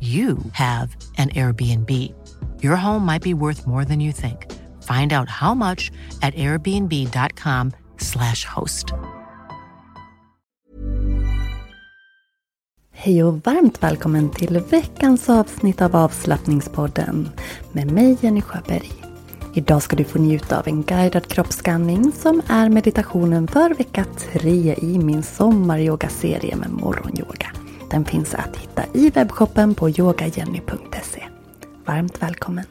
you have an Airbnb. Your home might be worth more than you think. Find out how much at airbnb.com/slash host. Hej och varmt välkommen till veckans avsnitt av avslappningspodden med mig Jenny Sjöberg. Idag ska du få njuta av en guidad kroppsskanning som är meditationen för vecka 3 i min sommaryogaserie med morgonyoga. Den finns att hitta i webbshoppen på yogajenny.se. Varmt välkommen!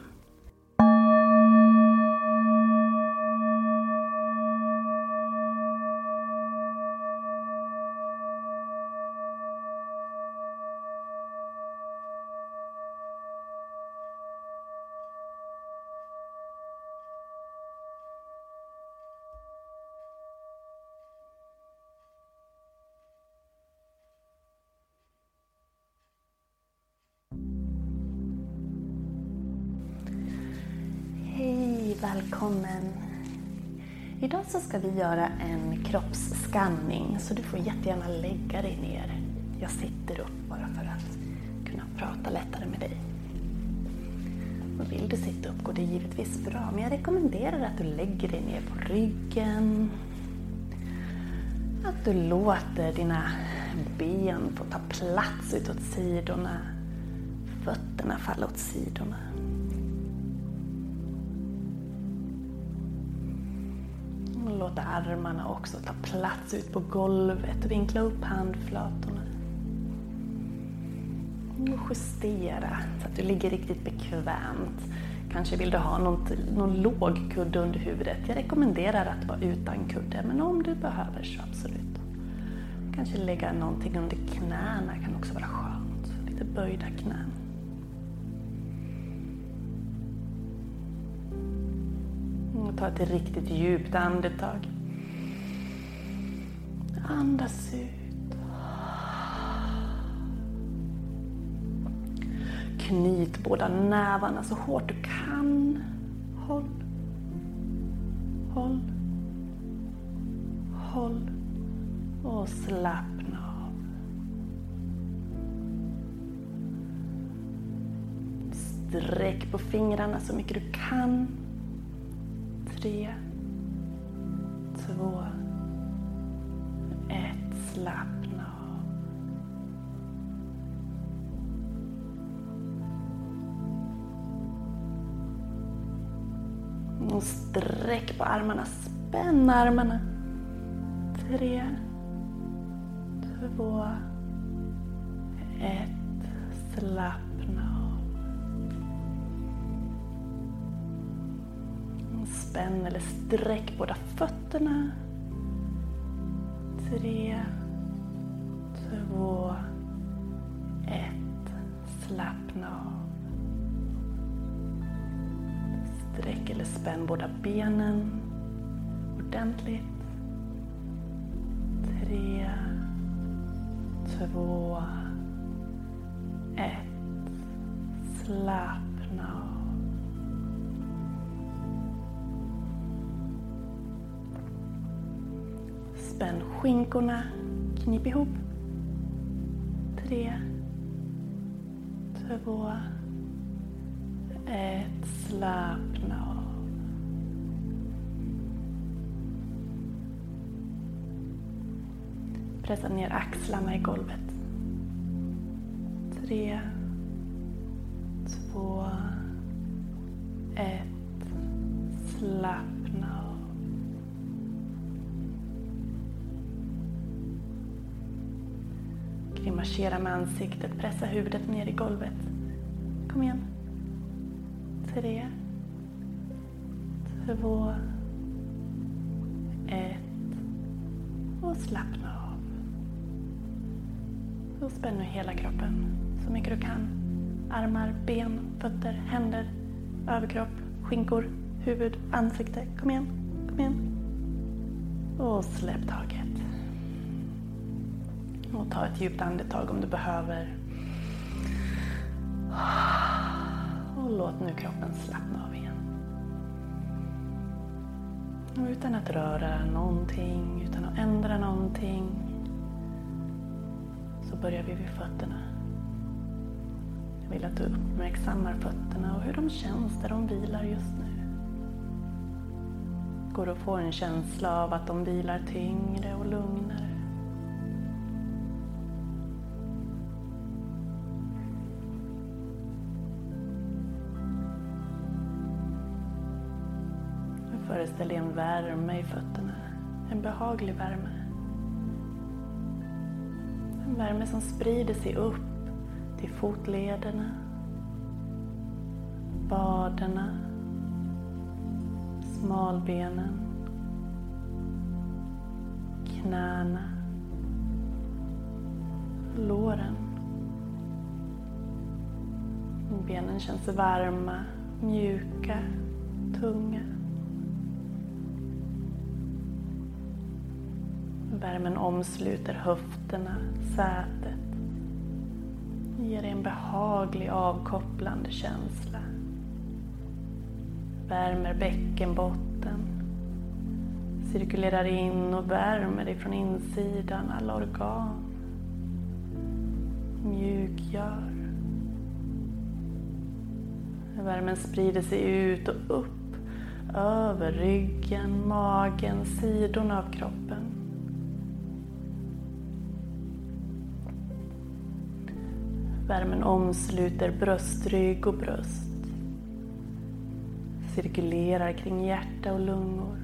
Välkommen! Idag så ska vi göra en kroppsskanning så du får jättegärna lägga dig ner. Jag sitter upp bara för att kunna prata lättare med dig. Och vill du sitta upp går det givetvis bra men jag rekommenderar att du lägger dig ner på ryggen. Att du låter dina ben få ta plats utåt sidorna. Fötterna falla åt sidorna. Låta låt armarna också ta plats ut på golvet. Vinkla upp handflatorna. Och justera så att du ligger riktigt bekvämt. Kanske vill du ha någon, någon låg kudde under huvudet. Jag rekommenderar att vara utan kudde, men om du behöver så absolut. Kanske lägga någonting under knäna kan också vara skönt. Lite böjda knän. Ta ett riktigt djupt andetag. Andas ut. Knyt båda nävarna så hårt du kan. Håll. Håll. Håll. Och slappna av. Sträck på fingrarna så mycket du kan. Tre, två, ett. Slappna av. Och sträck på armarna. Spänn armarna. Tre, två, ett. Slappna Spänn eller sträck båda fötterna. Tre, två, ett. Slappna av. Sträck eller spänn båda benen ordentligt. Tre, två, ett. slappna av. Spänn skinkorna, knip ihop. Tre, två, ett. Slappna av. Pressa ner axlarna i golvet. Tre, två, ett. Slappna Grimasera med ansiktet, pressa huvudet ner i golvet. Kom igen. Tre, två, ett och slappna av. Och spänn nu hela kroppen så mycket du kan. Armar, ben, fötter, händer, överkropp, skinkor, huvud, ansikte. Kom igen, kom igen. Och släpp taget. Och ta ett djupt andetag om du behöver. Och låt nu kroppen slappna av igen. Och utan att röra någonting, utan att ändra någonting så börjar vi vid fötterna. Jag vill att du uppmärksammar fötterna och hur de känns där de vilar just nu. Går du att få en känsla av att de vilar tyngre och lugnare? Föreställ en värme i fötterna. En behaglig värme. En värme som sprider sig upp till fotlederna, vaderna, smalbenen, knäna, låren. Benen känns varma, mjuka, tunga. Värmen omsluter höfterna, sätet. Ger dig en behaglig avkopplande känsla. Värmer bäckenbotten. Cirkulerar in och värmer dig från insidan, alla organ. Mjukgör. Värmen sprider sig ut och upp över ryggen, magen, sidorna av kroppen. Värmen omsluter bröstrygg och bröst. Cirkulerar kring hjärta och lungor.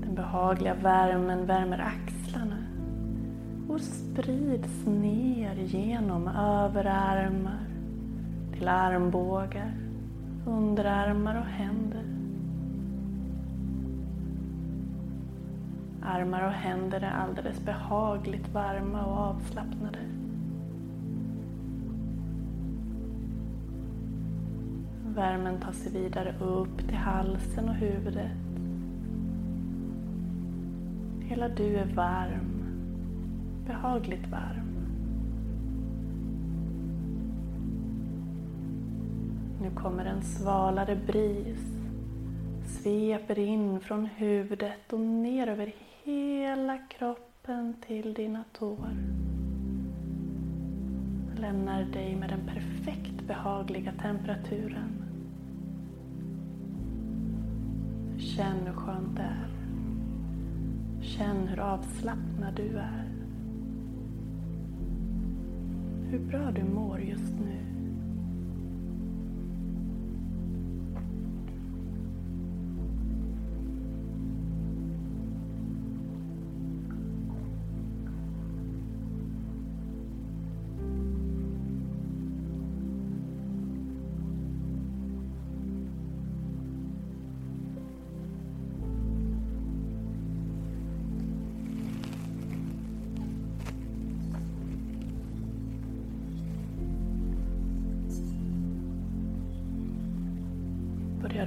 Den behagliga värmen värmer axlarna och sprids ner genom överarmar till armbågar, underarmar och händer. Armar och händer är alldeles behagligt varma och avslappnade. Värmen tar sig vidare upp till halsen och huvudet. Hela du är varm, behagligt varm. Nu kommer en svalare bris, sveper in från huvudet och ner över hela kroppen till dina tår. Lämnar dig med den perfekt behagliga temperaturen. Känn hur skönt det är. Känn hur avslappnad du är. Hur bra du mår just nu.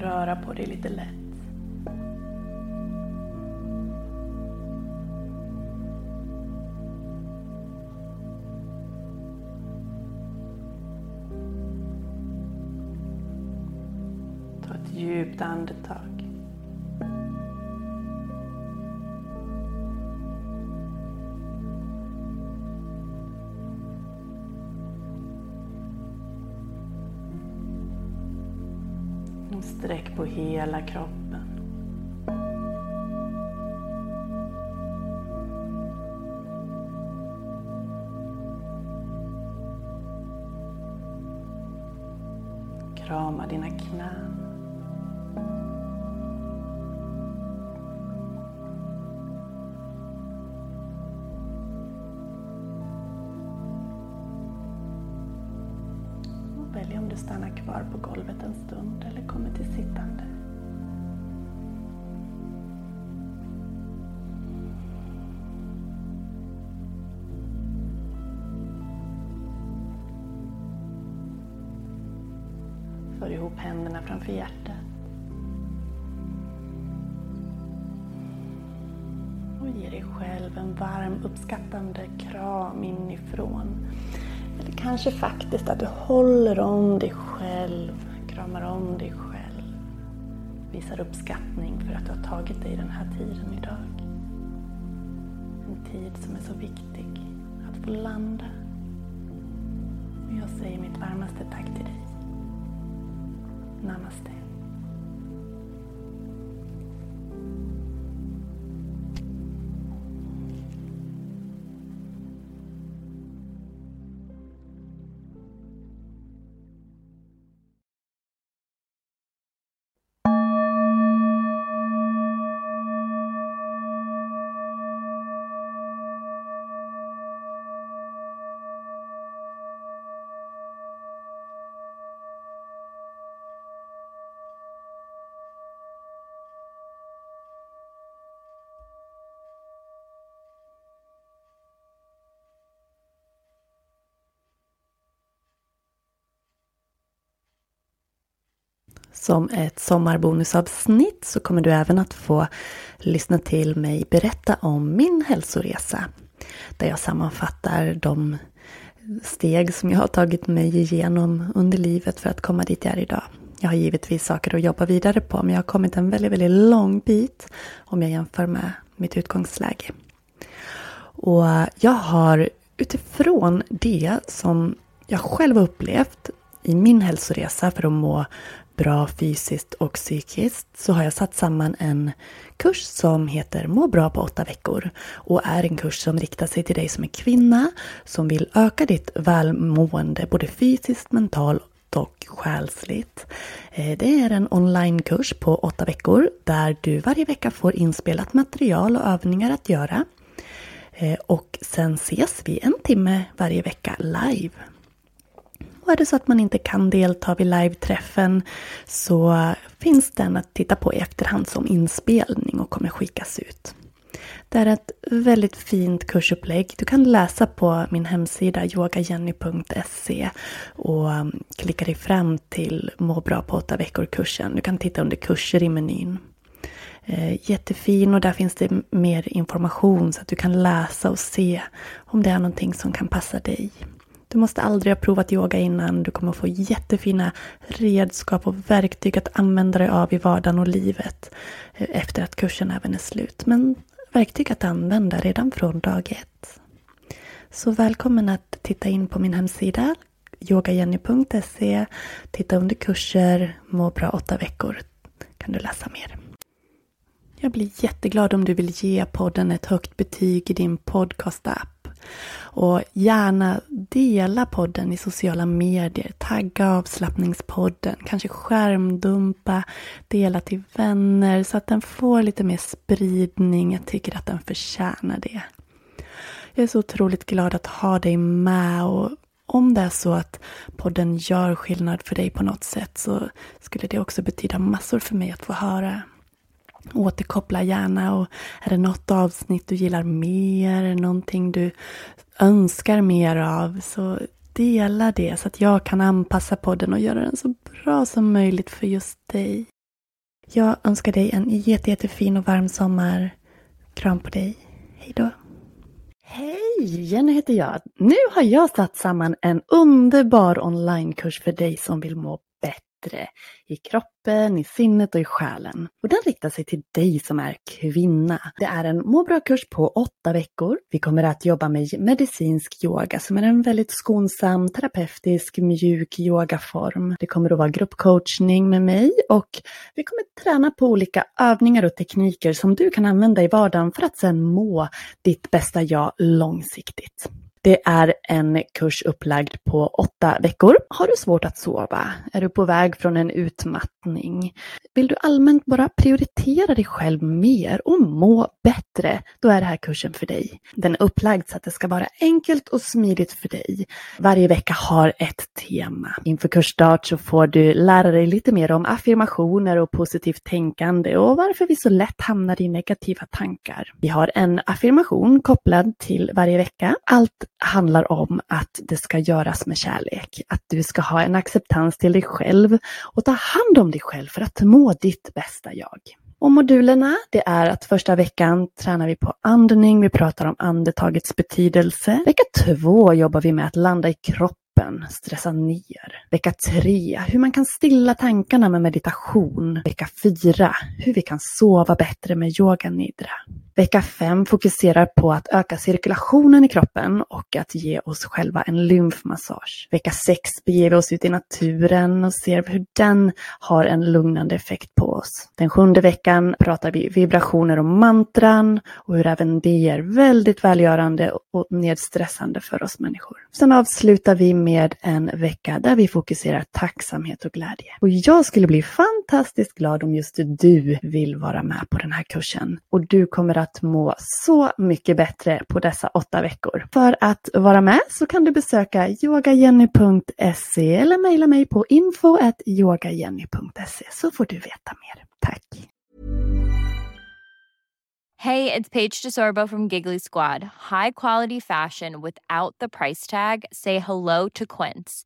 röra på dig lite lätt. Ta ett djupt andetag. På hela kroppen. Krama dina knän. Kvar på golvet en stund eller kommer till sittande. För ihop händerna framför hjärtat. Och ge dig själv en varm uppskattande kram inifrån. Eller kanske faktiskt att du håller om dig själv, kramar om dig själv. Visar uppskattning för att du har tagit dig den här tiden idag. En tid som är så viktig att få landa. Och jag säger mitt varmaste tack till dig. Namaste. Som ett sommarbonusavsnitt så kommer du även att få lyssna till mig berätta om min hälsoresa. Där jag sammanfattar de steg som jag har tagit mig igenom under livet för att komma dit jag är idag. Jag har givetvis saker att jobba vidare på men jag har kommit en väldigt, väldigt lång bit om jag jämför med mitt utgångsläge. Och jag har utifrån det som jag själv har upplevt i min hälsoresa för att må bra fysiskt och psykiskt så har jag satt samman en kurs som heter Må bra på åtta veckor och är en kurs som riktar sig till dig som är kvinna som vill öka ditt välmående både fysiskt, mentalt och själsligt. Eh, det är en onlinekurs på åtta veckor där du varje vecka får inspelat material och övningar att göra. Eh, och sen ses vi en timme varje vecka live. Och är det så att man inte kan delta vid live-träffen så finns den att titta på i efterhand som inspelning och kommer skickas ut. Det är ett väldigt fint kursupplägg. Du kan läsa på min hemsida yogajenny.se och klicka dig fram till Må bra på 8 veckor-kursen. Du kan titta under kurser i menyn. Eh, jättefin och där finns det mer information så att du kan läsa och se om det är någonting som kan passa dig. Du måste aldrig ha provat yoga innan. Du kommer få jättefina redskap och verktyg att använda dig av i vardagen och livet eh, efter att kursen även är slut. Men verktyg att använda redan från dag ett. Så välkommen att titta in på min hemsida yogajenny.se Titta under kurser, må bra åtta veckor kan du läsa mer. Jag blir jätteglad om du vill ge podden ett högt betyg i din podcast-app. Och gärna dela podden i sociala medier. Tagga avslappningspodden. Kanske skärmdumpa. Dela till vänner så att den får lite mer spridning. Jag tycker att den förtjänar det. Jag är så otroligt glad att ha dig med och om det är så att podden gör skillnad för dig på något sätt så skulle det också betyda massor för mig att få höra. Återkoppla gärna och är det något avsnitt du gillar mer, någonting du önskar mer av så dela det så att jag kan anpassa podden och göra den så bra som möjligt för just dig. Jag önskar dig en jätte, jättefin och varm sommar. Kram på dig. Hej då. Hej! Jenny heter jag. Nu har jag satt samman en underbar onlinekurs för dig som vill må i kroppen, i sinnet och i själen. Och den riktar sig till dig som är kvinna. Det är en må bra-kurs på åtta veckor. Vi kommer att jobba med medicinsk yoga som är en väldigt skonsam, terapeutisk, mjuk yogaform. Det kommer att vara gruppcoachning med mig och vi kommer träna på olika övningar och tekniker som du kan använda i vardagen för att sedan må ditt bästa jag långsiktigt. Det är en kurs upplagd på åtta veckor. Har du svårt att sova? Är du på väg från en utmattning? Vill du allmänt bara prioritera dig själv mer och må bättre? Då är det här kursen för dig. Den är upplagd så att det ska vara enkelt och smidigt för dig. Varje vecka har ett tema. Inför kursstart så får du lära dig lite mer om affirmationer och positivt tänkande och varför vi så lätt hamnar i negativa tankar. Vi har en affirmation kopplad till varje vecka. Allt handlar om att det ska göras med kärlek. Att du ska ha en acceptans till dig själv och ta hand om dig själv för att må ditt bästa jag. Och modulerna, det är att första veckan tränar vi på andning, vi pratar om andetagets betydelse. Vecka två jobbar vi med att landa i kroppen stressa ner. Vecka tre, hur man kan stilla tankarna med meditation. Vecka fyra, hur vi kan sova bättre med yoga nidra. Vecka 5 fokuserar på att öka cirkulationen i kroppen och att ge oss själva en lymfmassage. Vecka 6 beger vi oss ut i naturen och ser hur den har en lugnande effekt på oss. Den sjunde veckan pratar vi vibrationer och mantran och hur även det är väldigt välgörande och nedstressande för oss människor. Sen avslutar vi med en vecka där vi fokuserar tacksamhet och glädje. Och jag skulle bli fantastiskt glad om just du vill vara med på den här kursen. Och du kommer att att må så mycket bättre på dessa åtta veckor. För att vara med så kan du besöka yogajenny.se eller mejla mig på info.yogajenny.se så får du veta mer. Tack! Hej, it's Paige DeSorbo from Giggly Squad. High quality fashion without the price tag. Say hello to Quince.